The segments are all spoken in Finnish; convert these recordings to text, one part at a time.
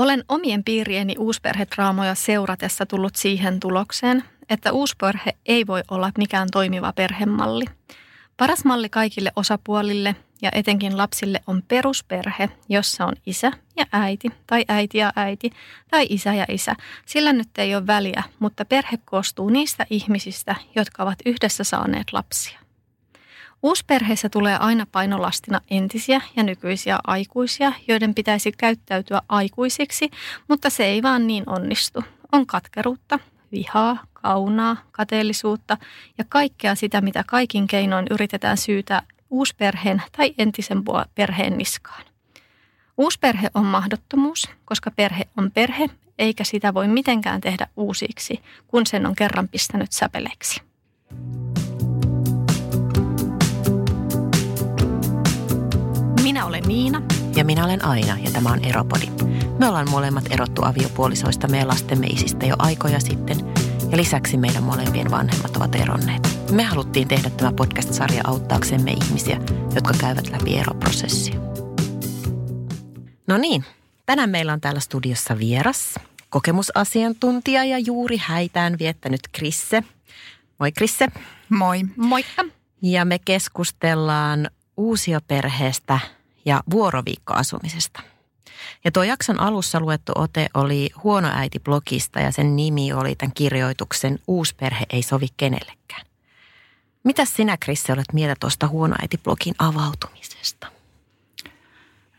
Olen omien piirieni uusperhetraamoja seuratessa tullut siihen tulokseen, että uusperhe ei voi olla mikään toimiva perhemalli. Paras malli kaikille osapuolille ja etenkin lapsille on perusperhe, jossa on isä ja äiti tai äiti ja äiti tai isä ja isä. Sillä nyt ei ole väliä, mutta perhe koostuu niistä ihmisistä, jotka ovat yhdessä saaneet lapsia. Uusperheessä tulee aina painolastina entisiä ja nykyisiä aikuisia, joiden pitäisi käyttäytyä aikuisiksi, mutta se ei vaan niin onnistu. On katkeruutta, vihaa, kaunaa, kateellisuutta ja kaikkea sitä, mitä kaikin keinoin yritetään syytää uusperheen tai entisen perheen niskaan. Uusperhe on mahdottomuus, koska perhe on perhe, eikä sitä voi mitenkään tehdä uusiksi, kun sen on kerran pistänyt säpeleksi. Minä olen Niina. Ja minä olen Aina ja tämä on Eropodi. Me ollaan molemmat erottu aviopuolisoista meidän lastemme isistä jo aikoja sitten ja lisäksi meidän molempien vanhemmat ovat eronneet. Me haluttiin tehdä tämä podcast-sarja auttaaksemme ihmisiä, jotka käyvät läpi eroprosessia. No niin, tänään meillä on täällä studiossa vieras, kokemusasiantuntija ja juuri häitään viettänyt Krisse. Moi Krisse. Moi. Moikka. Ja me keskustellaan uusioperheestä ja vuoroviikkoasumisesta. Ja tuo jakson alussa luettu ote oli Huono äiti blogista ja sen nimi oli tämän kirjoituksen Uusperhe ei sovi kenellekään. Mitä sinä, Krisse, olet mieltä tuosta Huono äiti blogin avautumisesta?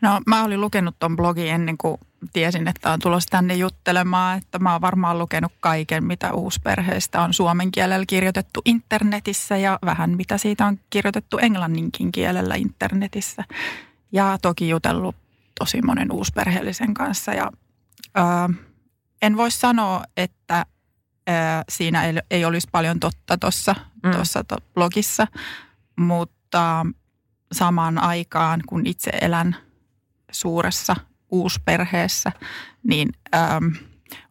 No mä olin lukenut tuon blogin ennen kuin tiesin, että on tulossa tänne juttelemaan. Että mä oon varmaan lukenut kaiken, mitä uusperheistä on suomen kielellä kirjoitettu internetissä ja vähän mitä siitä on kirjoitettu englanninkin kielellä internetissä. Ja toki jutellut tosi monen uusperheellisen kanssa ja ää, en voi sanoa, että ää, siinä ei, ei olisi paljon totta tuossa mm. to, blogissa, mutta samaan aikaan, kun itse elän suuressa uusperheessä, niin äm,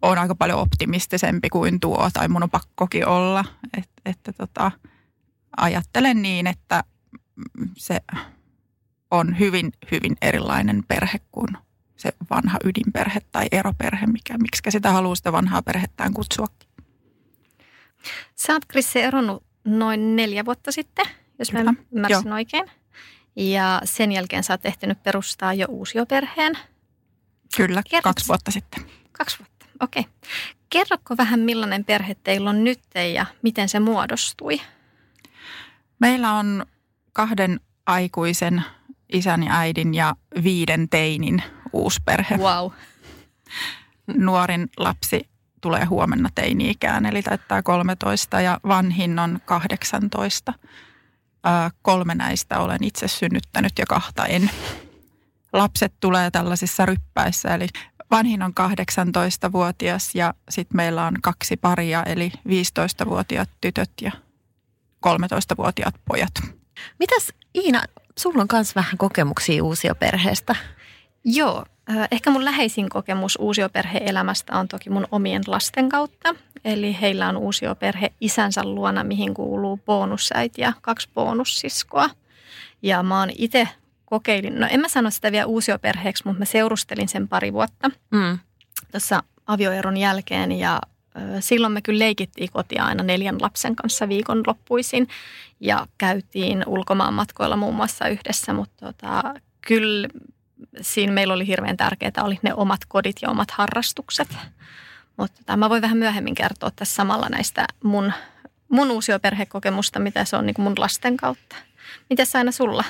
on aika paljon optimistisempi kuin tuo, tai mun on pakkokin olla. Et, että tota, ajattelen niin, että se on hyvin, hyvin erilainen perhe kuin se vanha ydinperhe tai eroperhe, mikä, miksi sitä haluaa sitä vanhaa perhettään kutsuakin. Sä oot Krisse eronnut noin neljä vuotta sitten, jos mä ymmärsin Joo. oikein. Ja sen jälkeen sä oot ehtinyt perustaa jo uusioperheen. Kyllä, Kerrot... kaksi vuotta sitten. Kaksi vuotta, okei. Okay. Kerrotko vähän millainen perhe teillä on nyt ja miten se muodostui? Meillä on kahden aikuisen isän ja äidin ja viiden teinin uusperhe. Wow. Nuorin lapsi tulee huomenna teini-ikään, eli täyttää 13 ja vanhin on 18. kolme näistä olen itse synnyttänyt ja kahta en. Lapset tulee tällaisissa ryppäissä, eli vanhin on 18-vuotias ja sitten meillä on kaksi paria, eli 15-vuotiaat tytöt ja 13-vuotiaat pojat. Mitäs Iina, sulla on myös vähän kokemuksia uusioperheestä. Joo, ehkä mun läheisin kokemus uusioperhe-elämästä on toki mun omien lasten kautta. Eli heillä on uusioperhe isänsä luona, mihin kuuluu bonusäiti ja kaksi bonussiskoa. Ja mä oon itse kokeilin, no en mä sano sitä vielä uusioperheeksi, mutta mä seurustelin sen pari vuotta mm. tuossa avioeron jälkeen ja silloin me kyllä leikittiin kotia aina neljän lapsen kanssa viikonloppuisin ja käytiin ulkomaan matkoilla muun muassa yhdessä, mutta tota, kyllä siinä meillä oli hirveän tärkeää, oli ne omat kodit ja omat harrastukset. Mutta tota, mä voin vähän myöhemmin kertoa tässä samalla näistä mun, mun uusioperhekokemusta, mitä se on niin mun lasten kautta. Miten aina sulla?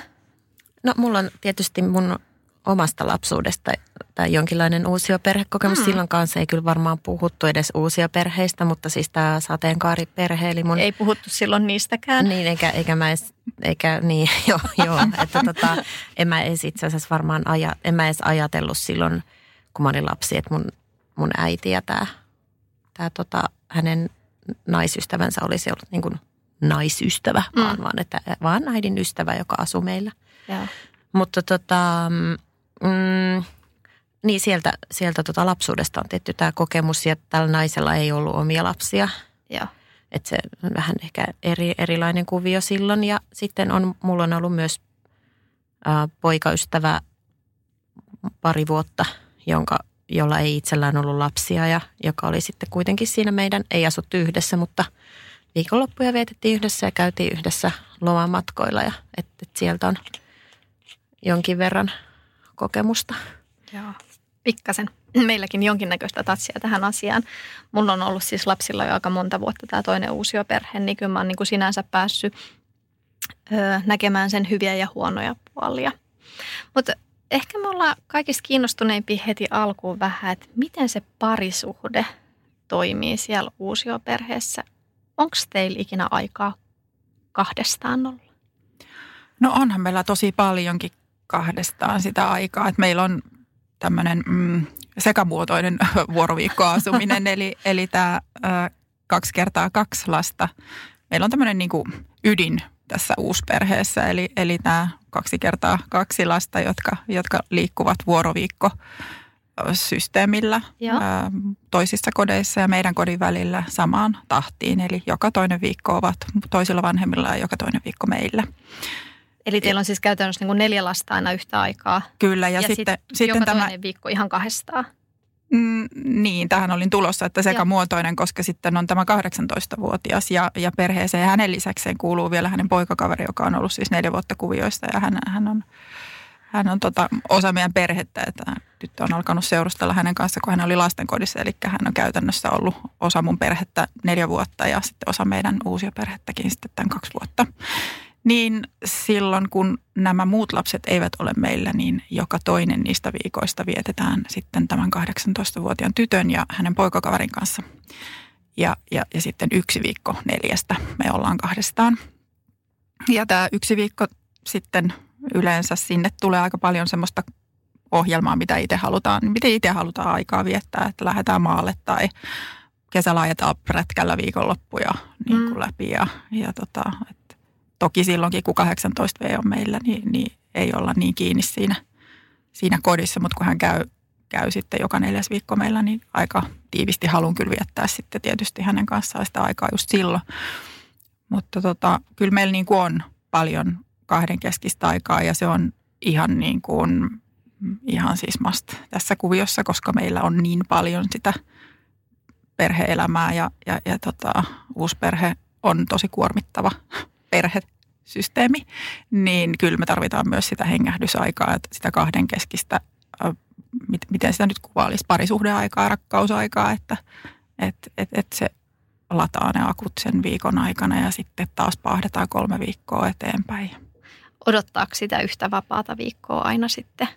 No mulla on tietysti mun omasta lapsuudesta tai jonkinlainen uusia perhekokemus. Mm. Silloin kanssa ei kyllä varmaan puhuttu edes uusia perheistä, mutta siis tämä sateenkaariperhe. Eli mun, ei puhuttu silloin niistäkään. Niin, eikä, eikä mä edes, eikä, niin, joo, joo että tota, en mä edes itse asiassa varmaan aja, en mä edes ajatellut silloin, kun mä olin lapsi, että mun, mun äiti ja tämä, tämä tota, hänen naisystävänsä olisi ollut niin kuin naisystävä, mm. vaan, vaan, että, vaan äidin ystävä, joka asuu meillä. Joo. Mutta tota, mm, niin sieltä, sieltä tota lapsuudesta on tehty tämä kokemus ja tällä naisella ei ollut omia lapsia. Joo. Että se on vähän ehkä eri, erilainen kuvio silloin. Ja sitten on, mulla on ollut myös ä, poikaystävä pari vuotta, jonka, jolla ei itsellään ollut lapsia ja joka oli sitten kuitenkin siinä meidän, ei asuttu yhdessä, mutta viikonloppuja vietettiin yhdessä ja käytiin yhdessä lomamatkoilla ja et, et sieltä on jonkin verran kokemusta. Joo, pikkasen. Meilläkin jonkinnäköistä tatsia tähän asiaan. Mulla on ollut siis lapsilla jo aika monta vuotta tämä toinen uusioperhe, niin kyllä mä oon niin kuin sinänsä päässyt ö, näkemään sen hyviä ja huonoja puolia. Mutta ehkä me ollaan kaikista kiinnostuneimpia heti alkuun vähän, että miten se parisuhde toimii siellä uusioperheessä. Onko teillä ikinä aikaa kahdestaan olla? No onhan meillä tosi paljonkin kahdestaan sitä aikaa. Että meillä on tämmöinen mm, sekamuotoinen vuoroviikkoasuminen, eli, eli tämä kaksi kertaa kaksi lasta. Meillä on tämmöinen niin kuin ydin tässä uusperheessä, eli, eli tämä kaksi kertaa kaksi lasta, jotka, jotka liikkuvat vuoroviikko systeemillä ää, toisissa kodeissa ja meidän kodin välillä samaan tahtiin. Eli joka toinen viikko ovat toisilla vanhemmilla ja joka toinen viikko meillä. Eli teillä on siis käytännössä niin kuin neljä lasta aina yhtä aikaa. Kyllä, ja, ja sitten, sit, sitten joka tämä... viikko ihan kahdestaan. Mm, niin, tähän olin tulossa, että sekä muotoinen, koska sitten on tämä 18-vuotias ja, ja perheeseen. Hänen lisäkseen kuuluu vielä hänen poikakaveri, joka on ollut siis neljä vuotta kuvioista ja hän, hän on, hän on tota, osa meidän perhettä. Että tyttö on alkanut seurustella hänen kanssa, kun hän oli lastenkodissa. Eli hän on käytännössä ollut osa mun perhettä neljä vuotta ja sitten osa meidän uusia perhettäkin sitten tämän kaksi vuotta. Niin silloin, kun nämä muut lapset eivät ole meillä, niin joka toinen niistä viikoista vietetään sitten tämän 18-vuotiaan tytön ja hänen poikakaverin kanssa. Ja, ja, ja sitten yksi viikko neljästä me ollaan kahdestaan. Ja tämä yksi viikko sitten yleensä sinne tulee aika paljon semmoista ohjelmaa, mitä itse halutaan, miten itse halutaan aikaa viettää, että lähdetään maalle tai kesällä ajetaan prätkällä viikonloppuja niin kuin mm. läpi ja, ja tota, Toki silloinkin, kun 18V on meillä, niin, niin ei olla niin kiinni siinä, siinä kodissa, mutta kun hän käy, käy sitten joka neljäs viikko meillä, niin aika tiivisti haluan kyllä viettää sitten tietysti hänen kanssaan sitä aikaa just silloin. Mutta tota, kyllä meillä niin kuin on paljon kahden keskistä aikaa ja se on ihan niin kuin, ihan siis must tässä kuviossa, koska meillä on niin paljon sitä perheelämää ja, ja, ja tota, uusi perhe on tosi kuormittava perhesysteemi, niin kyllä me tarvitaan myös sitä hengähdysaikaa, että sitä kahden keskistä, miten sitä nyt kuvailisi, parisuhdeaikaa, rakkausaikaa, että et, et, et se lataa ne akut sen viikon aikana ja sitten taas pahdetaan kolme viikkoa eteenpäin. Odottaako sitä yhtä vapaata viikkoa aina sitten,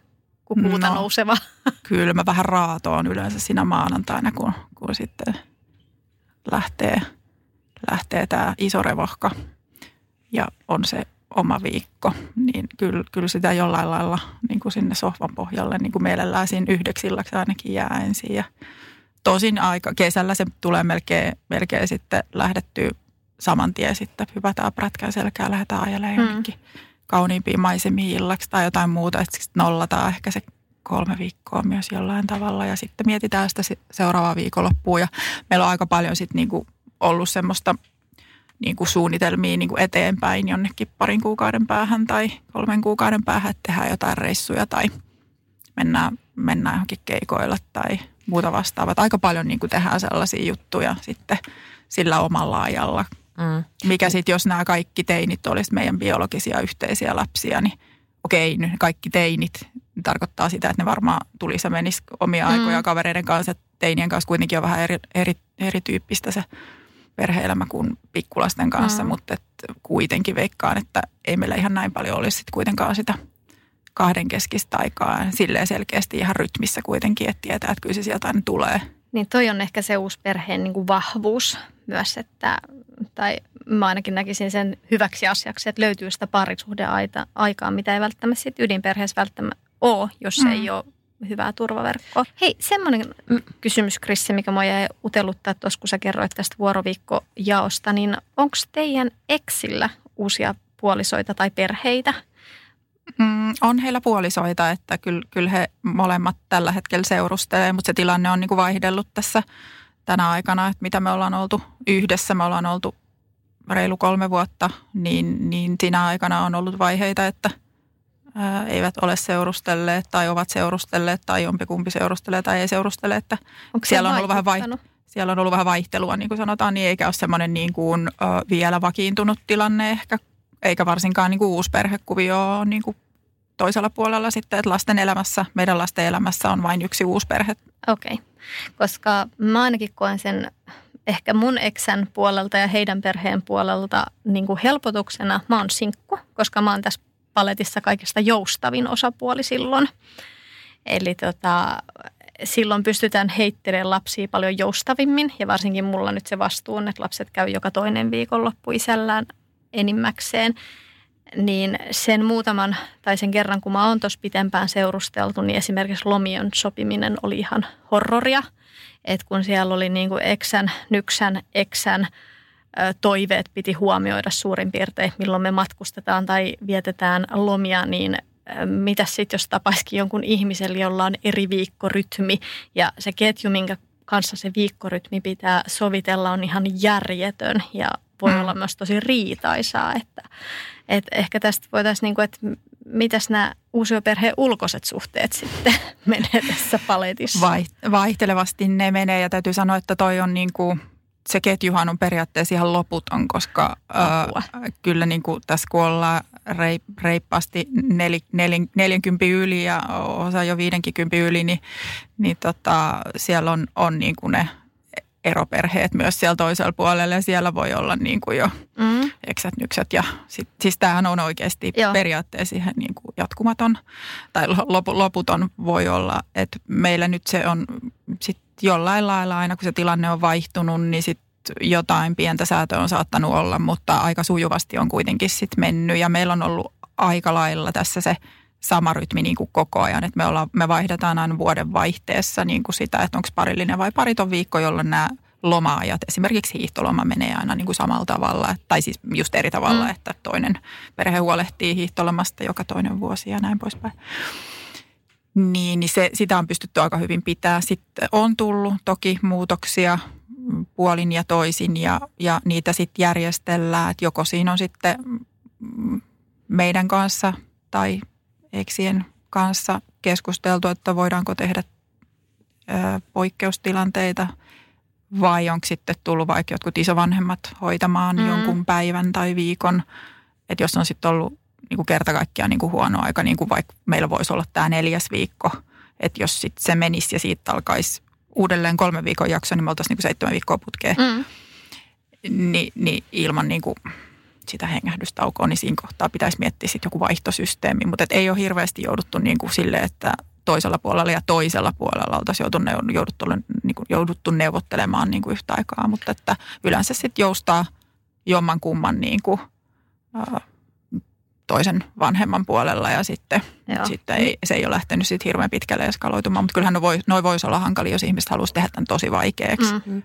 kun puuta no, nouseva? Kyllä mä vähän raatoon yleensä siinä maanantaina, kun, kun sitten lähtee, lähtee tämä iso revohka ja on se oma viikko, niin kyllä, kyllä sitä jollain lailla niin kuin sinne sohvan pohjalle niin kuin mielellään siinä yhdeksi illaksi ainakin jää ensin. Ja tosin aika kesällä se tulee melkein, melkein sitten lähdettyä saman tien sitten hypätään prätkää selkää, lähdetään ajelemaan mm. jonnekin kauniimpiin maisemiin illaksi tai jotain muuta, että sitten nollataan ehkä se kolme viikkoa myös jollain tavalla ja sitten mietitään sitä seuraavaa viikonloppua ja meillä on aika paljon sitten niin kuin ollut semmoista niin kuin suunnitelmia niin kuin eteenpäin jonnekin parin kuukauden päähän tai kolmen kuukauden päähän, että tehdään jotain reissuja tai mennään, mennään johonkin keikoille tai muuta vastaavaa. Aika paljon niin kuin tehdään sellaisia juttuja sitten sillä omalla ajalla. Mm. Mikä sitten, jos nämä kaikki teinit olisivat meidän biologisia yhteisiä lapsia, niin okei, nyt kaikki teinit tarkoittaa sitä, että ne varmaan tulisi ja menisi omia aikoja mm. kavereiden kanssa. Teinien kanssa kuitenkin on vähän eri, eri, erityyppistä se perheelämä kuin pikkulasten kanssa, mm. mutta et kuitenkin veikkaan, että ei meillä ihan näin paljon olisi sit kuitenkaan sitä kahden keskistä aikaa. Silleen selkeästi ihan rytmissä kuitenkin, että tietää, että kyllä se sieltä aina tulee. Niin toi on ehkä se uusi perheen niin kuin vahvuus myös, että tai mä ainakin näkisin sen hyväksi asiaksi, että löytyy sitä parisuhdeaikaa, mitä ei välttämättä sit ydinperheessä välttämättä ole, jos mm. ei ole hyvää turvaverkkoa. Hei, semmoinen kysymys, Krissi, mikä mua jäi utelluttaa tuossa, kun sä kerroit tästä vuoroviikkojaosta, niin onko teidän eksillä uusia puolisoita tai perheitä? Mm, on heillä puolisoita, että kyllä, kyllä he molemmat tällä hetkellä seurustelee, mutta se tilanne on niin kuin vaihdellut tässä tänä aikana, että mitä me ollaan oltu yhdessä. Me ollaan oltu reilu kolme vuotta, niin, niin siinä aikana on ollut vaiheita, että – ää, eivät ole seurustelleet tai ovat seurustelleet tai jompikumpi seurustelee tai ei seurustele. Että Onko siellä on, ollut vähän vaikuttanut? siellä on ollut vähän vaihtelua, niin kuin sanotaan, niin eikä ole semmoinen niin kuin, ö, vielä vakiintunut tilanne ehkä, eikä varsinkaan niin kuin uusi perhekuvio ole niin kuin toisella puolella sitten, että lasten elämässä, meidän lasten elämässä on vain yksi uusi perhe. Okei, okay. koska mä ainakin koen sen ehkä mun eksän puolelta ja heidän perheen puolelta niin kuin helpotuksena. Mä oon sinkku, koska mä oon tässä paletissa kaikista joustavin osapuoli silloin. Eli tota, silloin pystytään heittelemään lapsia paljon joustavimmin ja varsinkin mulla nyt se vastuu on, että lapset käy joka toinen viikonloppu isällään enimmäkseen. Niin sen muutaman tai sen kerran, kun mä oon tuossa pitempään seurusteltu, niin esimerkiksi lomion sopiminen oli ihan horroria. Et kun siellä oli niin kuin eksän, nyksän, eksän toiveet piti huomioida suurin piirtein, milloin me matkustetaan tai vietetään lomia, niin mitä sitten, jos tapaisikin jonkun ihmisellä, jolla on eri viikkorytmi ja se ketju, minkä kanssa se viikkorytmi pitää sovitella, on ihan järjetön ja voi mm. olla myös tosi riitaisaa, että, että ehkä tästä voitaisiin, niin kuin, että mitäs nämä uusioperheen ulkoiset suhteet sitten menee tässä paletissa? Vaihtelevasti ne menee ja täytyy sanoa, että toi on niin kuin – se ketjuhan on periaatteessa ihan loputon, koska ää, kyllä niin kuin tässä kun ollaan reip, reippaasti nel, nel, 40 yli ja osa jo 50 yli, niin, niin tota, siellä on, on niin kuin ne eroperheet myös siellä toisella puolella ja siellä voi olla niin kuin jo mm. eksät, nyksät ja sit, siis tämähän on oikeasti Joo. periaatteessa ihan niin kuin jatkumaton tai loputon voi olla, että meillä nyt se on sit jollain lailla aina kun se tilanne on vaihtunut, niin sitten jotain pientä säätöä on saattanut olla, mutta aika sujuvasti on kuitenkin sitten mennyt ja meillä on ollut aika lailla tässä se sama rytmi niin kuin koko ajan, että me, ollaan, me vaihdetaan aina vuoden vaihteessa niin kuin sitä, että onko parillinen vai pariton viikko, jolloin nämä lomaajat, esimerkiksi hiihtoloma menee aina niin kuin samalla tavalla, tai siis just eri tavalla, mm. että toinen perhe huolehtii hiihtolomasta joka toinen vuosi ja näin poispäin. Niin, niin se, sitä on pystytty aika hyvin pitää. Sitten on tullut toki muutoksia puolin ja toisin ja, ja niitä sitten järjestellään. Että joko siinä on sitten meidän kanssa tai eksien kanssa keskusteltu, että voidaanko tehdä ö, poikkeustilanteita vai onko sitten tullut vaikka jotkut isovanhemmat hoitamaan mm. jonkun päivän tai viikon. Että jos on sitten ollut niin kuin kerta kaikkiaan niin kuin huono aika, niin kuin vaikka meillä voisi olla tämä neljäs viikko, että jos sitten se menisi ja siitä alkaisi uudelleen kolme viikon jakso, niin me oltaisiin niin kuin seitsemän viikkoa putkeen. Mm. Ni, niin ilman niin kuin sitä hengähdystaukoa, niin siinä kohtaa pitäisi miettiä sitten joku vaihtosysteemi. Mutta ei ole hirveästi jouduttu niin kuin sille, että toisella puolella ja toisella puolella oltaisiin jouduttu, jouduttu, niin kuin, jouduttu neuvottelemaan niin kuin yhtä aikaa. Mutta että yleensä sitten joustaa jomman kumman niin kuin, toisen vanhemman puolella ja sitten, sitten ei, se ei ole lähtenyt siitä hirveän pitkälle eskaloitumaan. Mutta kyllähän voi, noi voisi olla hankali, jos ihmiset haluaisi tehdä tämän tosi vaikeaksi. Mm-hmm.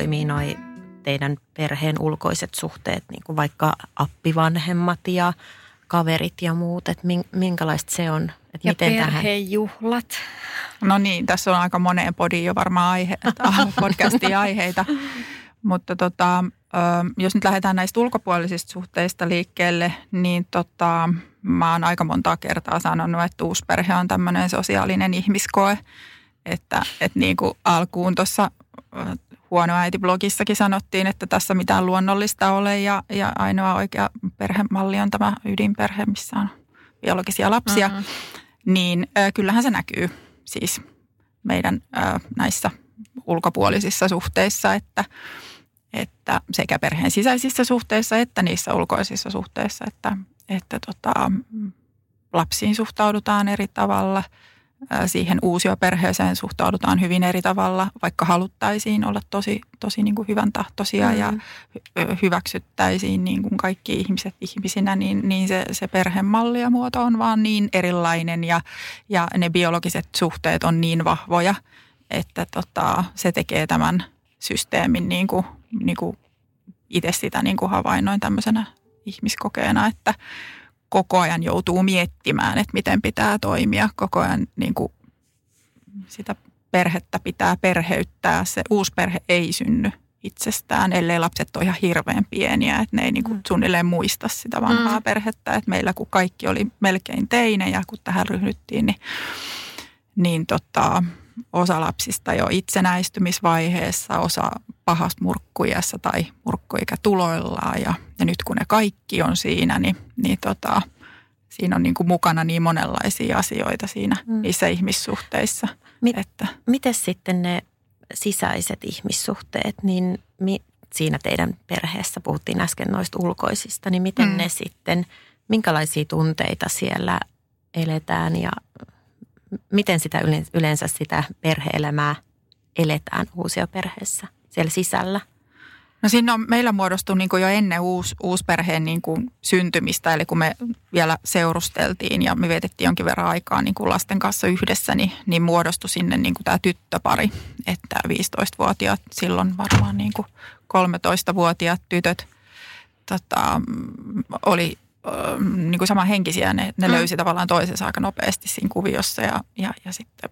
Toimii noi teidän perheen ulkoiset suhteet, niin kuin vaikka appivanhemmat ja kaverit ja muut, että minkälaista se on? Että ja miten perhejuhlat. Tähän? No niin, tässä on aika moneen podiin jo varmaan aihe, podcastin aiheita. Mutta tota, jos nyt lähdetään näistä ulkopuolisista suhteista liikkeelle, niin tota, mä oon aika monta kertaa sanonut, että uusperhe on tämmöinen sosiaalinen ihmiskoe. Että, että niin kuin alkuun tuossa huono äiti-blogissakin sanottiin, että tässä mitään luonnollista ole ja, ja ainoa oikea perhemalli on tämä ydinperhe, missä on biologisia lapsia. Mm-hmm. Niin äh, kyllähän se näkyy siis meidän äh, näissä ulkopuolisissa suhteissa, että, että sekä perheen sisäisissä suhteissa että niissä ulkoisissa suhteissa, että, että tota, lapsiin suhtaudutaan eri tavalla. Siihen uusioperheeseen suhtaudutaan hyvin eri tavalla, vaikka haluttaisiin olla tosi, tosi niin kuin hyvän tahtoisia mm. ja hyväksyttäisiin niin kuin kaikki ihmiset ihmisinä, niin, niin se, se perhemalli ja muoto on vaan niin erilainen ja, ja ne biologiset suhteet on niin vahvoja, että tota, se tekee tämän systeemin niin kuin, niin kuin itse sitä niin kuin havainnoin tämmöisenä ihmiskokeena, että koko ajan joutuu miettimään, että miten pitää toimia. Koko ajan niin kuin sitä perhettä pitää perheyttää. Se uusi perhe ei synny itsestään, ellei lapset ole ihan hirveän pieniä, että ne ei niin kuin mm. suunnilleen muista sitä vanhaa mm. perhettä. Että meillä kun kaikki oli melkein teinejä, kun tähän ryhdyttiin, niin, niin tota, osa lapsista jo itsenäistymisvaiheessa, osa pahasta murkkujassa tai murkkuikä tuloillaan ja, ja nyt kun ne kaikki on siinä, niin, niin tota, siinä on niin kuin mukana niin monenlaisia asioita siinä mm. niissä ihmissuhteissa. Mit, että. Miten sitten ne sisäiset ihmissuhteet, niin mi, siinä teidän perheessä puhuttiin äsken noista ulkoisista, niin miten mm. ne sitten, minkälaisia tunteita siellä eletään ja miten sitä yleensä sitä perheelämää eletään uusia perheessä siellä sisällä? No siinä on, meillä muodostui niin kuin jo ennen uus, uusperheen niin kuin syntymistä, eli kun me vielä seurusteltiin ja me vietettiin jonkin verran aikaa niin kuin lasten kanssa yhdessä, niin, niin muodostui sinne niin kuin tämä tyttöpari, että 15-vuotiaat, silloin varmaan niin kuin 13-vuotiaat tytöt tota, oli niin kuin samanhenkisiä, ne, ne mm. löysi tavallaan toisensa aika nopeasti siinä kuviossa ja, ja, ja sitten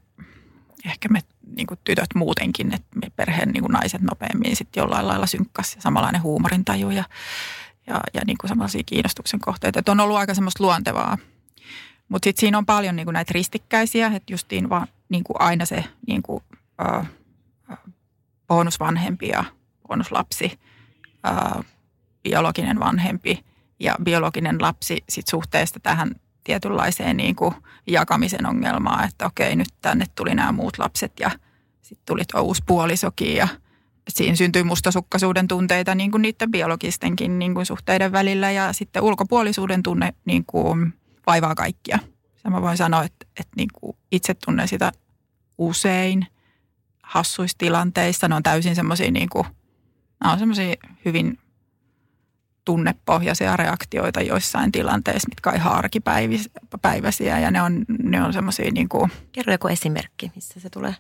ehkä me niin kuin tytöt muutenkin, että me perheen niin kuin naiset nopeammin sitten jollain lailla synkkas ja samanlainen huumorintaju ja, ja, ja niin kuin samanlaisia kiinnostuksen kohteita. Että on ollut aika semmoista luontevaa. Mutta sitten siinä on paljon niin kuin näitä ristikkäisiä, että justiin vaan niin kuin aina se niin kuin, äh, bonusvanhempi ja bonuslapsi, äh, biologinen vanhempi ja biologinen lapsi sit suhteesta tähän tietynlaiseen niin kuin jakamisen ongelmaan, että okei, nyt tänne tuli nämä muut lapset ja sitten tuli tuo uusi puolisokin ja siinä syntyy mustasukkaisuuden tunteita niin kuin niiden biologistenkin niin kuin suhteiden välillä ja sitten ulkopuolisuuden tunne niin kuin vaivaa kaikkia. Ja mä voin sanoa, että, että niin kuin itse tunnen sitä usein hassuissa tilanteissa. Ne on täysin semmoisia niin hyvin tunnepohjaisia reaktioita joissain tilanteissa, mitkä on ihan arkipäiväisiä ja ne on, ne on semmoisia niin kuin... Kerro joku esimerkki, missä se tulee.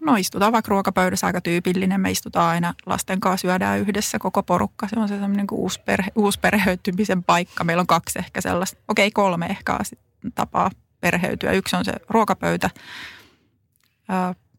No istutaan vaikka ruokapöydässä aika tyypillinen. Me istutaan aina lasten kanssa, syödään yhdessä koko porukka. Se on se semmoinen niin uusperhe, uusperheytymisen paikka. Meillä on kaksi ehkä sellaista, okei kolme ehkä tapaa perheytyä. Yksi on se ruokapöytä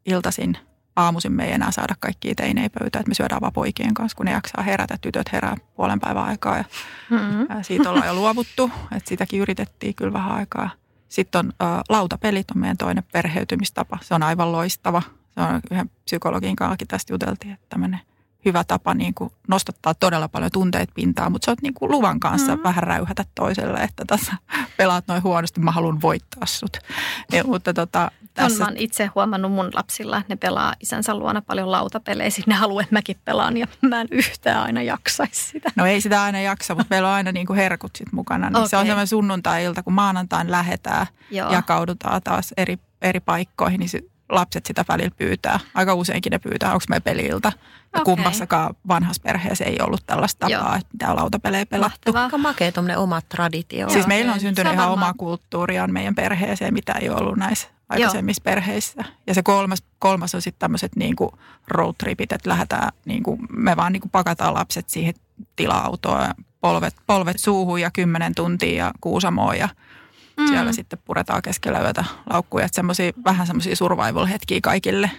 iltasin aamuisin me ei enää saada kaikkia teinejä pöytään, että me syödään vaan poikien kanssa, kun ne jaksaa herätä. Tytöt herää puolen päivän aikaa ja mm-hmm. siitä ollaan jo luovuttu, että sitäkin yritettiin kyllä vähän aikaa. Sitten on ä, lautapelit on meidän toinen perheytymistapa. Se on aivan loistava. Se on yhden psykologin kanssa tästä juteltiin, että tämmöinen – hyvä tapa niin kuin nostattaa todella paljon tunteet pintaan, mutta sä oot niin kuin luvan kanssa mm-hmm. vähän räyhätä toiselle, että tässä pelaat noin huonosti, mä haluan voittaa sut. Ja, mutta tota, tässä... On, mä itse huomannut mun lapsilla, että ne pelaa isänsä luona paljon lautapelejä. ne haluaa, että mäkin pelaan ja mä en yhtään aina jaksaisi sitä. No ei sitä aina jaksa, mutta meillä on aina niin kuin herkut sit mukana. Niin okay. Se on semmoinen sunnuntai-ilta, kun maanantain lähetään, Joo. jakaudutaan taas eri, eri paikkoihin, niin se lapset sitä välillä pyytää. Aika useinkin ne pyytää, onko me peliltä. Ja okay. kummassakaan vanhassa perheessä ei ollut tällaista tapaa, Joo. että mitä lautapelejä pelattu. Aika makea tuommoinen oma traditio. Siis meillä on syntynyt ihan oma kulttuuria meidän perheeseen, mitä ei ollut näissä aikaisemmissa Joo. perheissä. Ja se kolmas, kolmas on sitten tämmöiset niinku roadtripit, että lähdetään, niinku, me vaan niinku pakataan lapset siihen tila-autoon, polvet, polvet suuhun ja kymmenen tuntia ja kuusamoon ja – Mm. Siellä sitten puretaan keskellä yötä laukkuja. Että semmosia, vähän semmoisia survival-hetkiä kaikille.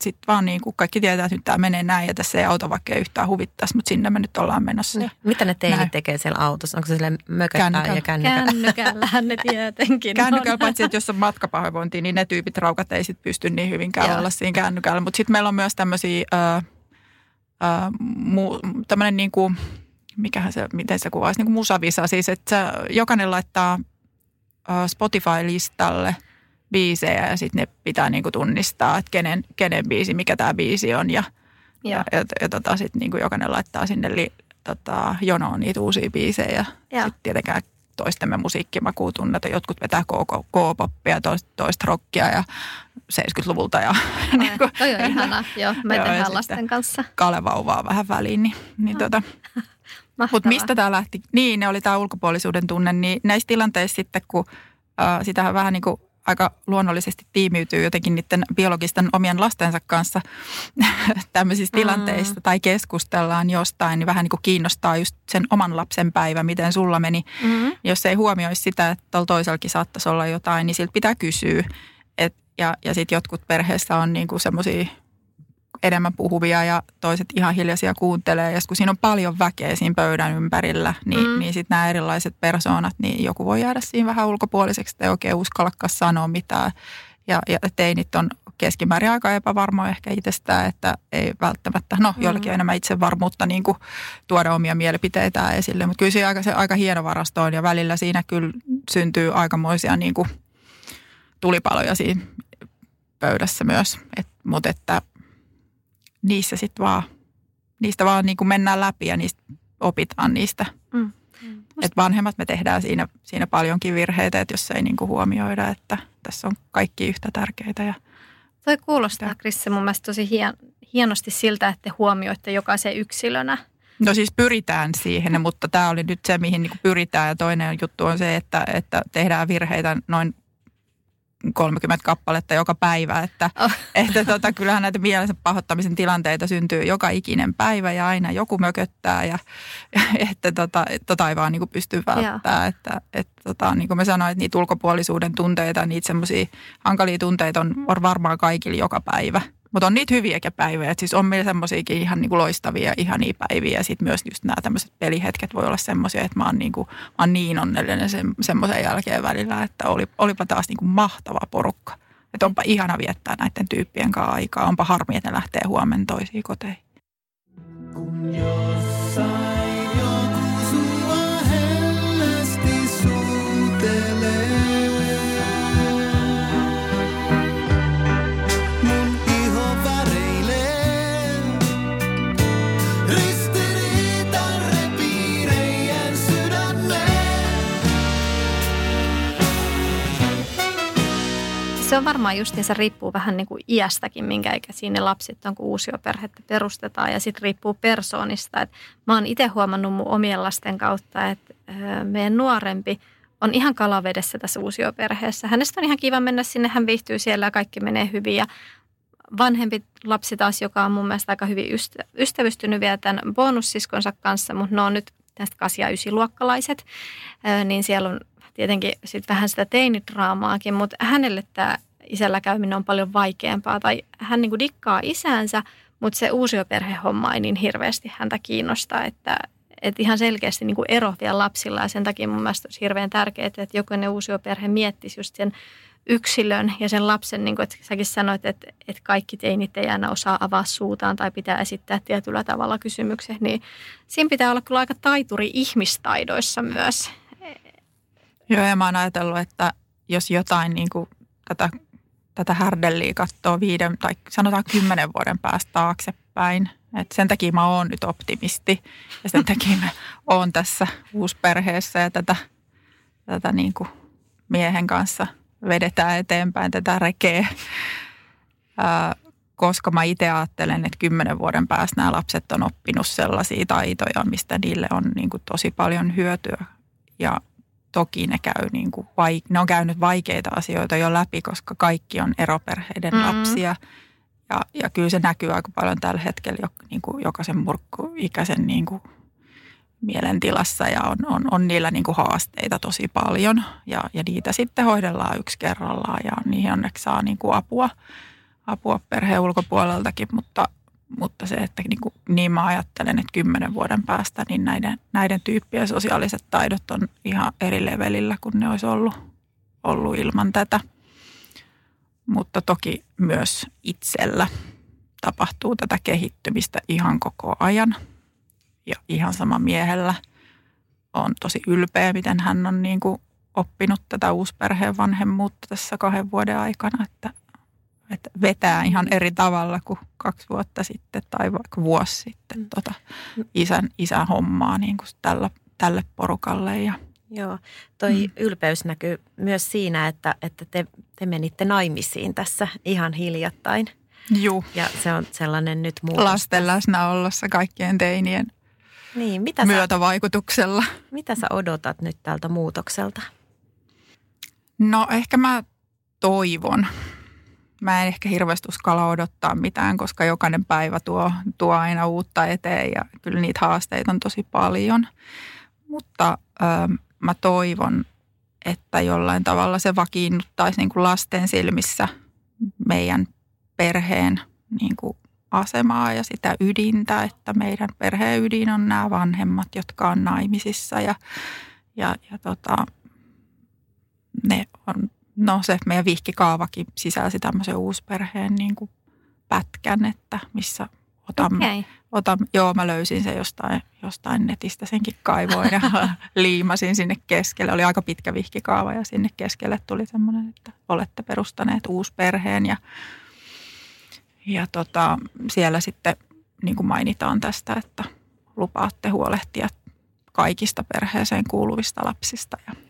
Sitten vaan niin kuin kaikki tietää, että nyt tämä menee näin ja tässä ei auto vaikka yhtään huvittaisi, mutta sinne me nyt ollaan menossa. Niin. Mitä ne teinit näin. tekee siellä autossa? Onko se sille mököttää Kännykällä. ja kännykällä? Kännykällään ne tietenkin Kännykällä, paitsi että jos on matkapahoinvointi, niin ne tyypit raukat ei sitten pysty niin hyvinkään olla siinä kännykällä. Mutta sitten meillä on myös tämmöisiä, äh, äh, tämmöinen niin kuin, mikähän se, miten se kuvaisi, niin kuin musavisa. Siis, että jokainen laittaa Spotify-listalle biisejä ja sitten ne pitää niinku tunnistaa, että kenen, kenen biisi, mikä tämä biisi on ja, ja, ja, ja tota, sitten niinku jokainen laittaa sinne li, tota, jonoon niitä uusia biisejä ja sitten tietenkään toistemme musiikkimakuu tunneta. Jotkut vetää K-poppia, toista, toista rockia ja 70-luvulta. Ja, niin kuin, toi on ihana, joo. Me joo, tehdään lasten kanssa. Kalevauvaa vähän väliin. Niin, niin no. tota, Mutta mistä tämä lähti? Niin, ne oli tämä ulkopuolisuuden tunne. Niin näissä tilanteissa sitten, kun äh, sitähän vähän niin kuin aika luonnollisesti tiimiytyy jotenkin niiden biologisten omien lastensa kanssa tämmöisissä mm. tilanteissa tai keskustellaan jostain, niin vähän niin kuin kiinnostaa just sen oman lapsen päivä, miten sulla meni. Mm. Jos ei huomioi sitä, että tuolla toisellakin saattaisi olla jotain, niin siltä pitää kysyä. Et, ja ja sitten jotkut perheessä on niin kuin semmoisia enemmän puhuvia ja toiset ihan hiljaisia kuuntelee. Ja kun siinä on paljon väkeä siinä pöydän ympärillä, niin, mm. niin sitten nämä erilaiset persoonat, niin joku voi jäädä siinä vähän ulkopuoliseksi tai oikein uskallakaan sanoa mitään. Ja, ja teinit on keskimäärin aika epävarmoja ehkä itsestään, että ei välttämättä, no mm. jollakin on enemmän itsevarmuutta niin kuin tuoda omia mielipiteitä esille. Mutta kyllä se aika, se aika hieno varasto on ja välillä siinä kyllä syntyy aikamoisia niin kuin tulipaloja siinä pöydässä myös. Et, mutta että niissä sitten vaan, niistä vaan niin kuin mennään läpi ja niistä opitaan niistä. Mm. Mm. Et vanhemmat me tehdään siinä, siinä paljonkin virheitä, että jos ei niin kuin huomioida, että tässä on kaikki yhtä tärkeitä. Ja Toi kuulostaa, Krisse, mun mielestä tosi hien, hienosti siltä, että te huomioitte jokaisen yksilönä. No siis pyritään siihen, mutta tämä oli nyt se, mihin niin pyritään. Ja toinen juttu on se, että, että tehdään virheitä noin 30 kappaletta joka päivä, että, oh. että tota, kyllähän näitä mielensä pahoittamisen tilanteita syntyy joka ikinen päivä ja aina joku mököttää ja että tota, tota ei vaan niin kuin pysty välttämään. Että, että tota, niin kuin mä sanoin, että niitä ulkopuolisuuden tunteita, niitä semmoisia hankalia tunteita on varmaan kaikille joka päivä – mutta on niitä hyviäkin päiviä. Et siis on meillä semmoisiakin ihan niinku loistavia, ihania päiviä. Ja sitten myös just nämä tämmöiset pelihetket voi olla semmoisia, että mä oon, niinku, mä oon niin onnellinen se, semmoisen jälkeen välillä, että oli, olipa taas niinku mahtava porukka. Että onpa ihana viettää näiden tyyppien kanssa aikaa. Onpa harmi, että ne lähtee huomenna toisiin koteihin. Kun jossain Se on varmaan just se riippuu vähän niin kuin iästäkin, minkä ikäisiä ne lapset on, kun uusioperhettä perustetaan. Ja sitten riippuu persoonista. Et mä oon itse huomannut mun omien lasten kautta, että meidän nuorempi on ihan kalavedessä tässä uusioperheessä. Hänestä on ihan kiva mennä sinne, hän viihtyy siellä ja kaikki menee hyvin. Ja vanhempi lapsi taas, joka on mun mielestä aika hyvin ystävystynyt vielä tämän bonussiskonsa kanssa, mutta ne on nyt tästä 8- ja 9 luokkalaiset, niin siellä on tietenkin sit vähän sitä teinidraamaakin, mutta hänelle tämä isällä käyminen on paljon vaikeampaa. Tai hän niin kuin dikkaa isänsä, mutta se uusioperhehomma ei niin hirveästi häntä kiinnosta, että, että ihan selkeästi niin kuin ero vielä lapsilla ja sen takia mun mielestä olisi hirveän tärkeää, että jokainen uusioperhe miettisi just sen yksilön ja sen lapsen, niin kuin että säkin sanoit, että, että kaikki teinit ei aina osaa avaa suutaan tai pitää esittää tietyllä tavalla kysymyksen, niin siinä pitää olla kyllä aika taituri ihmistaidoissa myös. Joo, ja mä oon ajatellut, että jos jotain niin kuin tätä, tätä härdelliä katsoo viiden tai sanotaan kymmenen vuoden päästä taaksepäin, että sen takia mä oon nyt optimisti ja sen takia mä oon tässä uusperheessä ja tätä, tätä niin kuin miehen kanssa vedetään eteenpäin tätä rekeä. Ää, koska mä itse ajattelen, että kymmenen vuoden päästä nämä lapset on oppinut sellaisia taitoja, mistä niille on niin kuin tosi paljon hyötyä. Ja toki ne, käy niin kuin vaik- ne on käynyt vaikeita asioita jo läpi, koska kaikki on eroperheiden mm-hmm. lapsia. Ja, ja kyllä se näkyy aika paljon tällä hetkellä jo, niin kuin jokaisen murkkuikäisen niin kuin mielentilassa ja on, on, on niillä niin kuin haasteita tosi paljon. Ja, ja niitä sitten hoidellaan yksi kerrallaan ja niihin onneksi saa niin kuin apua, apua perheen ulkopuoleltakin, mutta mutta se, että niin, kuin, niin mä ajattelen, että kymmenen vuoden päästä niin näiden, näiden tyyppien sosiaaliset taidot on ihan eri levelillä kuin ne olisi ollut, ollut ilman tätä. Mutta toki myös itsellä tapahtuu tätä kehittymistä ihan koko ajan. Ja ihan sama miehellä on tosi ylpeä, miten hän on niin kuin oppinut tätä uusperheen vanhemmuutta tässä kahden vuoden aikana, että että vetää ihan eri tavalla kuin kaksi vuotta sitten tai vaikka vuosi sitten mm. tota isän, isän hommaa niin kuin tällä, tälle porukalle. Ja, Joo, toi mm. ylpeys näkyy myös siinä, että, että te, te menitte naimisiin tässä ihan hiljattain. Joo. Ja se on sellainen nyt muutos. Lasten läsnäolossa kaikkien teinien niin, mitä myötävaikutuksella. Sä, mitä sä odotat nyt tältä muutokselta? No ehkä mä toivon. Mä en ehkä hirveästi uskalla odottaa mitään, koska jokainen päivä tuo, tuo aina uutta eteen ja kyllä niitä haasteita on tosi paljon. Mutta ö, mä toivon, että jollain tavalla se vakiinnuttaisi niin kuin lasten silmissä meidän perheen niin kuin asemaa ja sitä ydintä, että meidän perheen ydin on nämä vanhemmat, jotka on naimisissa ja, ja, ja tota, ne on, no se meidän vihkikaavakin sisälsi tämmöisen uusperheen niin kuin pätkän, että missä otamme, okay. otan, joo mä löysin se jostain, jostain netistä senkin kaivoin ja liimasin sinne keskelle. Oli aika pitkä vihkikaava ja sinne keskelle tuli semmoinen, että olette perustaneet uusperheen ja ja tota, siellä sitten niin kuin mainitaan tästä, että lupaatte huolehtia kaikista perheeseen kuuluvista lapsista ja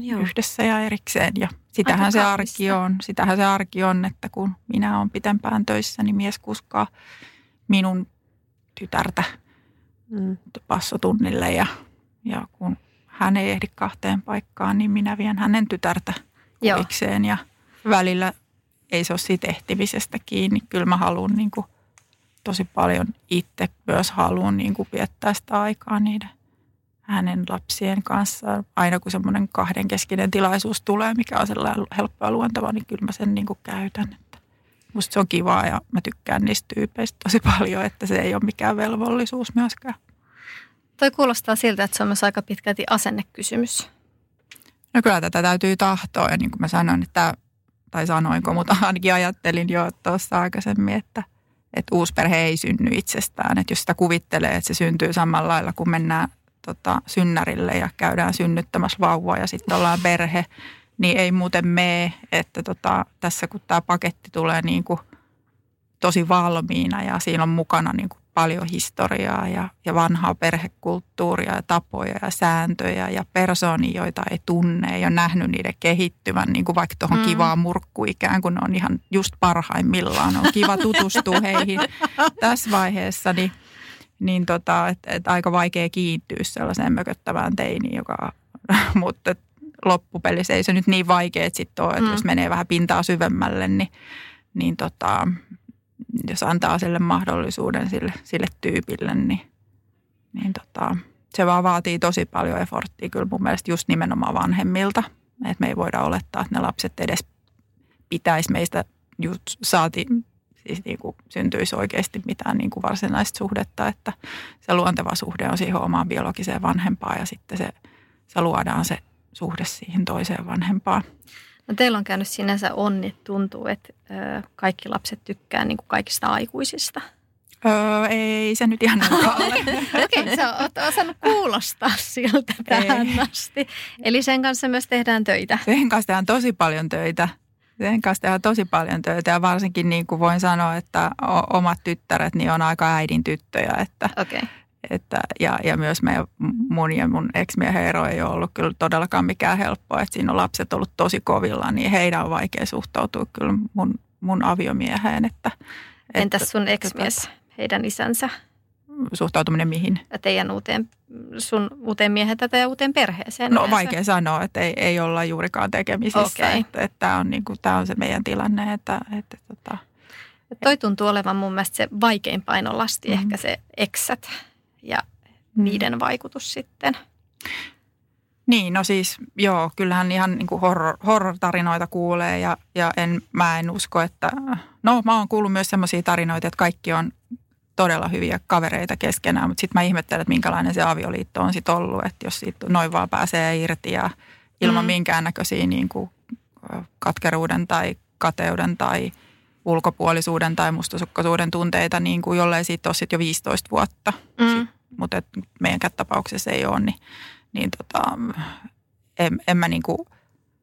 Joo. yhdessä ja erikseen. Ja sitähän Aika se arki on. Sitähän se arki on, että kun minä olen pitempään töissä, niin mies kuskaa minun tytärtä mm. passotunnille ja, ja kun hän ei ehdi kahteen paikkaan, niin minä vien hänen tytärtä kuvikseen ja välillä ei se ole siitä ehtimisestä kiinni. Kyllä mä haluan niin kuin, tosi paljon itse myös haluan niin kuin, viettää sitä aikaa niiden hänen lapsien kanssa. Aina kun semmoinen kahdenkeskinen tilaisuus tulee, mikä on sellainen helppoa luontava, niin kyllä mä sen niin kuin käytän. Että musta se on kivaa ja mä tykkään niistä tyypeistä tosi paljon, että se ei ole mikään velvollisuus myöskään. Toi kuulostaa siltä, että se on myös aika pitkälti asennekysymys. No kyllä tätä täytyy tahtoa ja niin kuin mä sanoin, että tai sanoinko, mutta ainakin ajattelin jo tuossa aikaisemmin, että, että uusi perhe ei synny itsestään. Että jos sitä kuvittelee, että se syntyy samalla lailla, kun mennään tota, synnärille ja käydään synnyttämässä vauvaa ja sitten ollaan perhe, niin ei muuten mene, että tota, tässä kun tämä paketti tulee niin kuin tosi valmiina ja siinä on mukana niin kuin paljon historiaa ja, ja vanhaa perhekulttuuria ja tapoja ja sääntöjä ja persoonia, joita ei tunne, ei ole nähnyt niiden kehittyvän niin kuin vaikka tuohon mm. kivaan murkkuikään, kun ne on ihan just parhaimmillaan. On kiva tutustua heihin tässä vaiheessa, niin, niin tota, et, et aika vaikea kiintyä sellaiseen mököttävään teiniin, joka, mutta loppupelissä ei se nyt niin vaikea sitten ole, että mm. jos menee vähän pintaa syvemmälle, niin, niin tota, jos antaa sille mahdollisuuden sille, sille tyypille, niin, niin tota, se vaan vaatii tosi paljon eforttia kyllä mun mielestä just nimenomaan vanhemmilta. Että me ei voida olettaa, että ne lapset edes pitäisi meistä just saati, siis niin kuin syntyisi oikeasti mitään niin kuin varsinaista suhdetta, että se luonteva suhde on siihen omaan biologiseen vanhempaan ja sitten se, se luodaan se suhde siihen toiseen vanhempaan. No teillä on käynyt sinänsä onni, tuntuu, että ö, kaikki lapset tykkää niin kuin kaikista aikuisista. Öö, ei se nyt ihan Okei, okay, sä oot osannut kuulostaa siltä tähän ei. asti. Eli sen kanssa myös tehdään töitä. Sen kanssa tehdään tosi paljon töitä. Sen kanssa tehdään tosi paljon töitä ja varsinkin niin kuin voin sanoa, että omat tyttäret niin on aika äidin tyttöjä. Että, okay. Että, ja, ja myös meidän, mun ja mun ex-miehen ero ei ole ollut kyllä todellakaan mikään helppoa. Että siinä on lapset ollut tosi kovilla, niin heidän on vaikea suhtautua kyllä mun, mun aviomieheen. Että, Entäs sun ex-mies, heidän isänsä? Suhtautuminen mihin? Teidän uuteen, sun uuteen miehen tätä ja uuteen perheeseen. No yleensä. vaikea sanoa, että ei, ei olla juurikaan tekemisissä. Okay. Että, että tämä, on, niin kuin, tämä on se meidän tilanne, että, että tota, Toi tuntuu olevan mun mielestä se vaikein painolasti, mm-hmm. ehkä se eksät ja mm. niiden vaikutus sitten. Niin, no siis joo, kyllähän ihan niin kuin horror, horror-tarinoita kuulee ja, ja en, mä en usko, että... No mä oon kuullut myös sellaisia tarinoita, että kaikki on todella hyviä kavereita keskenään, mutta sitten mä ihmettelen, että minkälainen se avioliitto on sitten ollut, että jos siitä noin vaan pääsee irti ja ilman mm. minkäännäköisiä niin kuin katkeruuden tai kateuden tai ulkopuolisuuden tai mustasukkaisuuden tunteita, niin kuin jollei siitä ole sit jo 15 vuotta. Mm. Mutta meidän tapauksessa ei ole, niin, niin tota, en, en, mä niin kuin,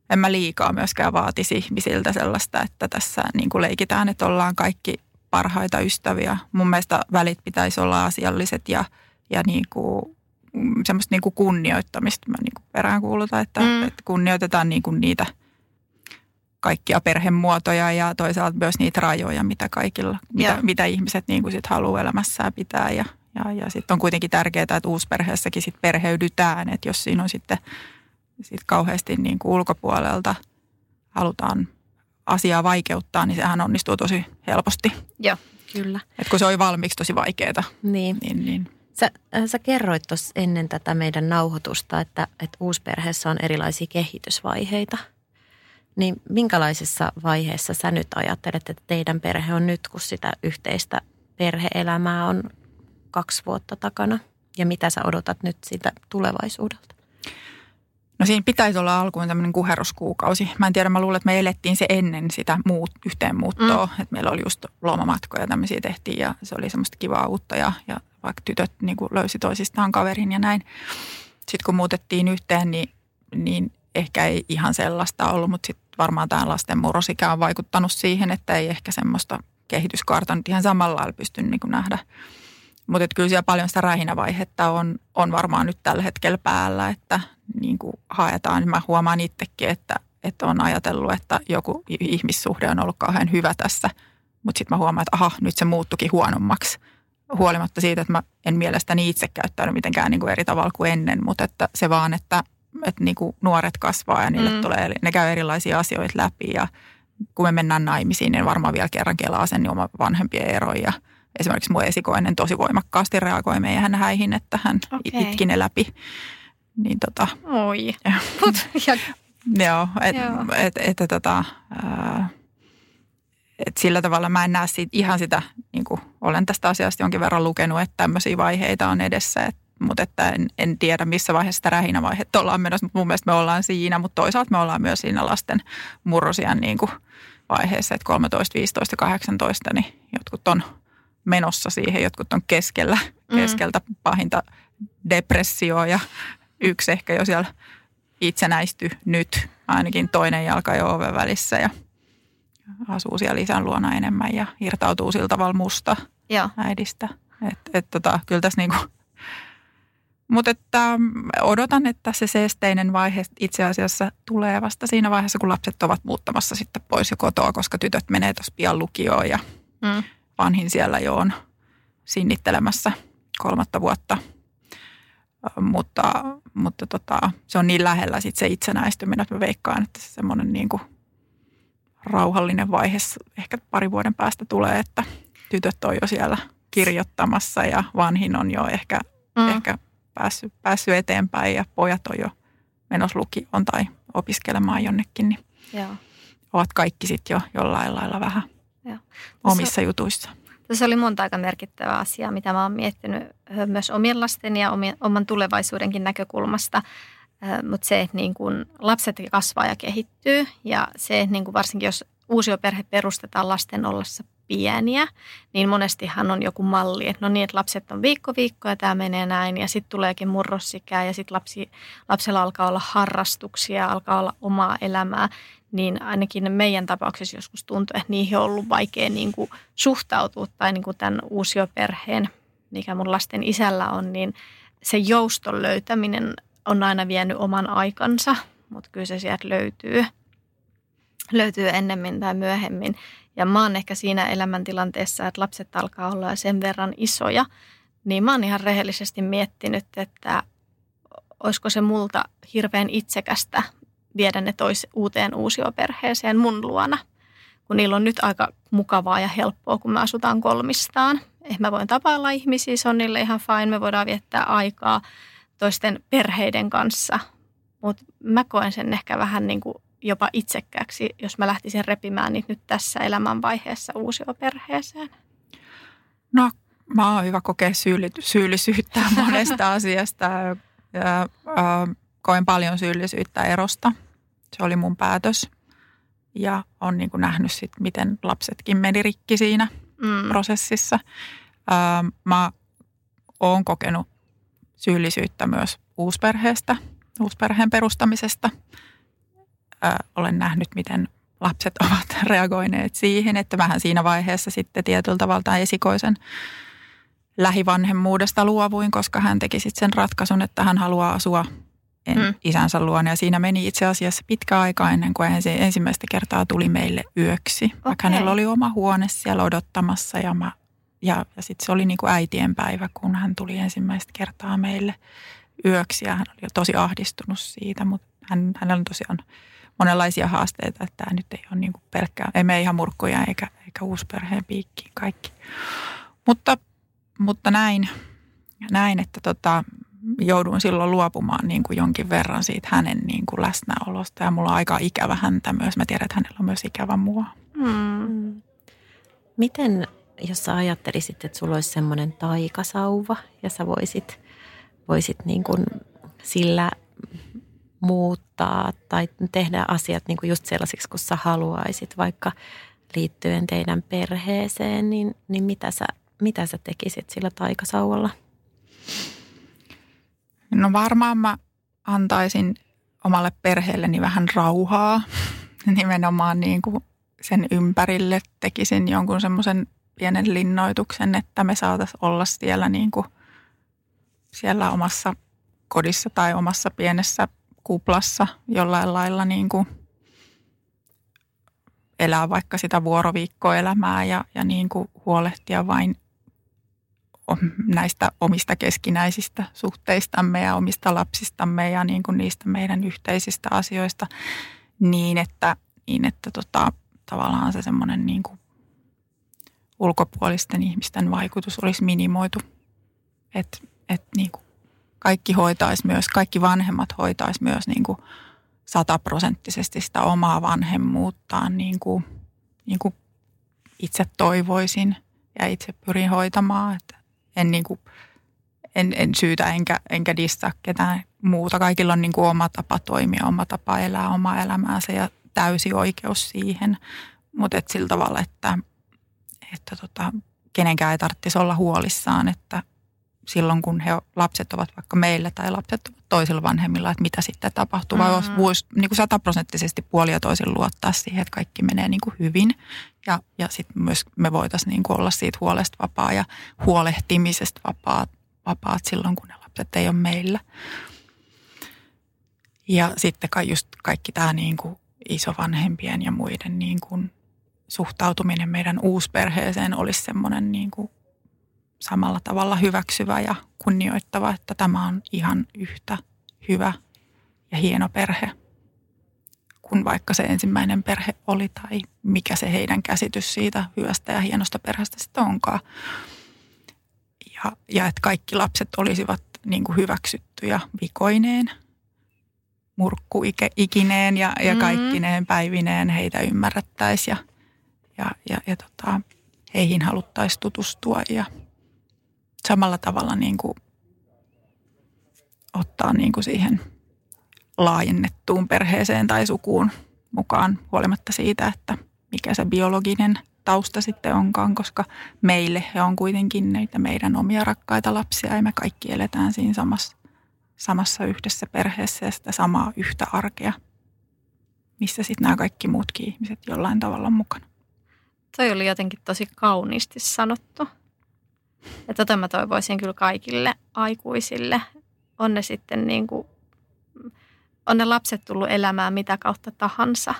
en mä liikaa myöskään vaatisi ihmisiltä sellaista, että tässä niin kuin leikitään, että ollaan kaikki parhaita ystäviä. Mun mielestä välit pitäisi olla asialliset ja, ja niin kuin semmoista niin kuin kunnioittamista mä niin kuin peräänkuulutan, että, mm. että kunnioitetaan niin kuin niitä kaikkia perhemuotoja ja toisaalta myös niitä rajoja, mitä kaikilla, mitä, mitä ihmiset niin kuin sit haluaa elämässään pitää ja, ja, ja sitten on kuitenkin tärkeää, että uusperheessäkin sit perheydytään, että jos siinä on sitten sit kauheasti niin kuin ulkopuolelta halutaan asiaa vaikeuttaa, niin sehän onnistuu tosi helposti. Joo, kyllä. Et kun se oli valmiiksi tosi vaikeaa. Niin. niin, niin. Sä, äh, sä kerroit tuossa ennen tätä meidän nauhoitusta, että, että uusperheessä on erilaisia kehitysvaiheita. Niin minkälaisessa vaiheessa sä nyt ajattelet, että teidän perhe on nyt, kun sitä yhteistä perheelämää on kaksi vuotta takana? Ja mitä sä odotat nyt siitä tulevaisuudelta? No siinä pitäisi olla alkuun tämmöinen kuheruskuukausi. Mä en tiedä, mä luulen, että me elettiin se ennen sitä muut, yhteenmuuttoa. Mm. Että meillä oli just lomamatkoja tämmöisiä tehtiin ja se oli semmoista kivaa uutta ja, ja vaikka tytöt niin kuin löysi toisistaan kaverin ja näin. Sitten kun muutettiin yhteen, niin, niin ehkä ei ihan sellaista ollut, mutta sitten varmaan tämä lasten murrosikä on vaikuttanut siihen, että ei ehkä semmoista kehityskaarta nyt ihan samalla lailla pysty niin kuin nähdä. Mutta kyllä siellä paljon sitä rähinävaihetta on, on varmaan nyt tällä hetkellä päällä, että niin kuin haetaan. Mä huomaan itsekin, että, että on ajatellut, että joku ihmissuhde on ollut kauhean hyvä tässä, mutta sitten mä huomaan, että aha, nyt se muuttukin huonommaksi. Huolimatta siitä, että mä en mielestäni itse käyttänyt mitenkään niin kuin eri tavalla kuin ennen, mutta että se vaan, että, että niin kuin nuoret kasvaa ja niille mm. tulee, ne käy erilaisia asioita läpi ja kun me mennään naimisiin, niin varmaan vielä kerran kelaa sen niin oma vanhempien eroja. Esimerkiksi mun esikoinen tosi voimakkaasti reagoi meidän häihin, että hän okay. itki ne läpi. Niin tota, Oi. ja, joo, että et, et, et, tota, et sillä tavalla mä en näe siitä, ihan sitä, niin kuin olen tästä asiasta jonkin verran lukenut, että tämmöisiä vaiheita on edessä, et, mutta että en, en tiedä missä vaiheessa sitä rähinävaihetta ollaan menossa, mutta mun mielestä me ollaan siinä, mutta toisaalta me ollaan myös siinä lasten murrosian niin kuin vaiheessa, että 13, 15 18, niin jotkut on menossa siihen, jotkut on keskellä, mm. keskeltä pahinta depressioa ja yksi ehkä jo siellä itsenäisty nyt, ainakin toinen jalka jo oven välissä ja asuu siellä isän luona enemmän ja irtautuu sillä tavalla musta Joo. äidistä. Et, et tota, kyllä tässä niinku, mutta että mm, odotan, että se seesteinen vaihe itse asiassa tulee vasta siinä vaiheessa, kun lapset ovat muuttamassa sitten pois jo kotoa, koska tytöt menee tuossa pian lukioon ja mm. vanhin siellä jo on sinnittelemässä kolmatta vuotta – mutta, mutta tota, se on niin lähellä sit se itsenäistyminen, että mä veikkaan, että se semmoinen niin kuin rauhallinen vaihe ehkä pari vuoden päästä tulee, että tytöt on jo siellä kirjoittamassa ja vanhin on jo ehkä, mm. ehkä päässyt, päässyt eteenpäin ja pojat on jo menossa lukioon tai opiskelemaan jonnekin, niin Joo. ovat kaikki sitten jo jollain lailla vähän Joo. omissa jutuissa. Se oli monta aika merkittävää asiaa, mitä mä oon miettinyt myös omien lasten ja oman tulevaisuudenkin näkökulmasta. Mutta se, että niin kun lapset kasvaa ja kehittyy ja se, että niin kun varsinkin jos uusioperhe perustetaan lasten ollessa pieniä, niin monestihan on joku malli, että no niin, että lapset on viikko viikko ja tämä menee näin ja sitten tuleekin murrosikää ja sitten lapsi, lapsella alkaa olla harrastuksia, alkaa olla omaa elämää, niin ainakin meidän tapauksessa joskus tuntuu, että niihin on ollut vaikea niin kuin suhtautua tai niin kuin tämän uusioperheen, mikä mun lasten isällä on, niin se jouston löytäminen on aina vienyt oman aikansa, mutta kyllä se sieltä löytyy, löytyy ennemmin tai myöhemmin. Ja mä oon ehkä siinä elämäntilanteessa, että lapset alkaa olla sen verran isoja, niin mä oon ihan rehellisesti miettinyt, että olisiko se multa hirveän itsekästä viedä ne tois uuteen uusioperheeseen mun luona, kun niillä on nyt aika mukavaa ja helppoa, kun me asutaan kolmistaan. Eh, mä voin tapailla ihmisiä, se on niille ihan fine, me voidaan viettää aikaa toisten perheiden kanssa. Mutta mä koen sen ehkä vähän niin kuin jopa itsekkääksi, jos mä lähtisin repimään niitä nyt tässä elämänvaiheessa uusioperheeseen. No, mä oon hyvä kokea syyllisyyttä monesta asiasta. Ja, äh, koen paljon syyllisyyttä erosta. Se oli mun päätös. Ja on niin kuin nähnyt sit, miten lapsetkin meni rikki siinä mm. prosessissa. Ää, mä oon kokenut syyllisyyttä myös uusperheestä, uusperheen perustamisesta. Olen nähnyt, miten lapset ovat reagoineet siihen, että vähän siinä vaiheessa sitten tietyllä tavalla esikoisen lähivanhemmuudesta luovuin, koska hän teki sitten sen ratkaisun, että hän haluaa asua mm. isänsä luona. Ja siinä meni itse asiassa pitkä aika ennen kuin hän ensimmäistä kertaa tuli meille yöksi. Okay. Vaikka hänellä oli oma huone siellä odottamassa ja, mä, ja, ja sitten se oli niin kuin äitien päivä, kun hän tuli ensimmäistä kertaa meille yöksi. Ja hän oli tosi ahdistunut siitä, mutta hän, hänellä on tosiaan monenlaisia haasteita, että tämä nyt ei ole niin kuin pelkkää, ei me ihan murkkuja eikä, eikä uusperheen piikkiin kaikki. Mutta, mutta näin, näin, että tota, jouduin silloin luopumaan niin kuin jonkin verran siitä hänen niin kuin läsnäolosta. Ja mulla on aika ikävä häntä myös. Mä tiedän, että hänellä on myös ikävä mua. Hmm. Miten, jos sä ajattelisit, että sulla olisi semmoinen taikasauva ja sä voisit, voisit niin kuin sillä muuttaa tai tehdä asiat niin kuin just sellaisiksi kuin sä haluaisit, vaikka liittyen teidän perheeseen, niin, niin mitä, sä, mitä sä tekisit sillä taikasauvalla? No varmaan mä antaisin omalle perheelleni vähän rauhaa. Nimenomaan niin kuin sen ympärille tekisin jonkun semmoisen pienen linnoituksen, että me saataisiin olla siellä, niin kuin siellä omassa kodissa tai omassa pienessä kuplassa jollain lailla niin kuin elää vaikka sitä vuoroviikkoelämää ja, ja niin kuin huolehtia vain näistä omista keskinäisistä suhteistamme ja omista lapsistamme ja niin kuin niistä meidän yhteisistä asioista niin, että, niin että tota, tavallaan se semmoinen niin ulkopuolisten ihmisten vaikutus olisi minimoitu. Että et niin kuin kaikki hoitaisi myös, kaikki vanhemmat hoitaisi myös niin kuin sataprosenttisesti sitä omaa vanhemmuuttaan niin kuin, niin kuin itse toivoisin ja itse pyrin hoitamaan. Että en, niin kuin, en, en syytä enkä, enkä distaa ketään muuta. Kaikilla on niin kuin oma tapa toimia, oma tapa elää omaa elämäänsä ja täysi oikeus siihen. Mutta sillä tavalla, että, että tota, kenenkään ei tarvitsisi olla huolissaan, että silloin kun he, lapset ovat vaikka meillä tai lapset ovat toisilla vanhemmilla, että mitä sitten tapahtuu. Mm-hmm. Vai voisi niin kuin sataprosenttisesti puoli ja toisin luottaa siihen, että kaikki menee niin kuin hyvin. Ja, ja sitten myös me voitaisiin niin kuin olla siitä huolesta vapaa ja huolehtimisesta vapaat, vapaat silloin, kun ne lapset ei ole meillä. Ja sitten kai just kaikki tämä niin kuin isovanhempien ja muiden niin kuin suhtautuminen meidän uusperheeseen olisi semmoinen niin kuin samalla tavalla hyväksyvä ja kunnioittava, että tämä on ihan yhtä hyvä ja hieno perhe kuin vaikka se ensimmäinen perhe oli tai mikä se heidän käsitys siitä hyvästä ja hienosta perheestä sitten onkaan. Ja, ja että kaikki lapset olisivat niin kuin hyväksyttyjä vikoineen, murkku ikineen ja, ja mm-hmm. kaikkineen päivineen heitä ymmärrettäisiin ja, ja, ja, ja tota, heihin haluttaisiin tutustua ja – samalla tavalla niin kuin ottaa niin kuin siihen laajennettuun perheeseen tai sukuun mukaan huolimatta siitä, että mikä se biologinen tausta sitten onkaan, koska meille he on kuitenkin näitä meidän omia rakkaita lapsia ja me kaikki eletään siinä samassa, samassa yhdessä perheessä ja sitä samaa yhtä arkea, missä sitten nämä kaikki muutkin ihmiset jollain tavalla on mukana. Toi oli jotenkin tosi kauniisti sanottu. Ja tota mä toivoisin kyllä kaikille aikuisille. On ne sitten niin kuin, on ne lapset tullut elämään mitä kautta tahansa,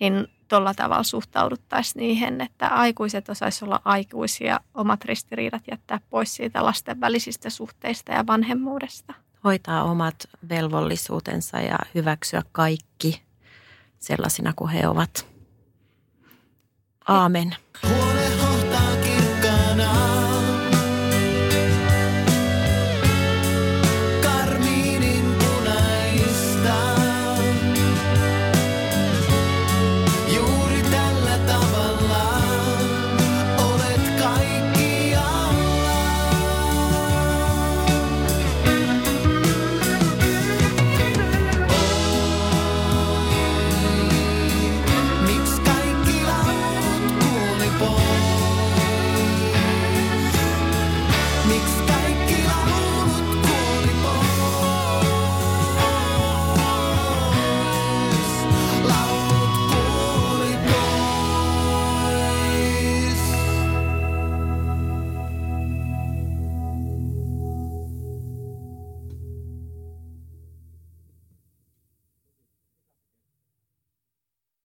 niin tuolla tavalla suhtauduttaisiin niihin, että aikuiset osaisivat olla aikuisia, omat ristiriidat jättää pois siitä lasten välisistä suhteista ja vanhemmuudesta. Hoitaa omat velvollisuutensa ja hyväksyä kaikki sellaisina kuin he ovat. Aamen.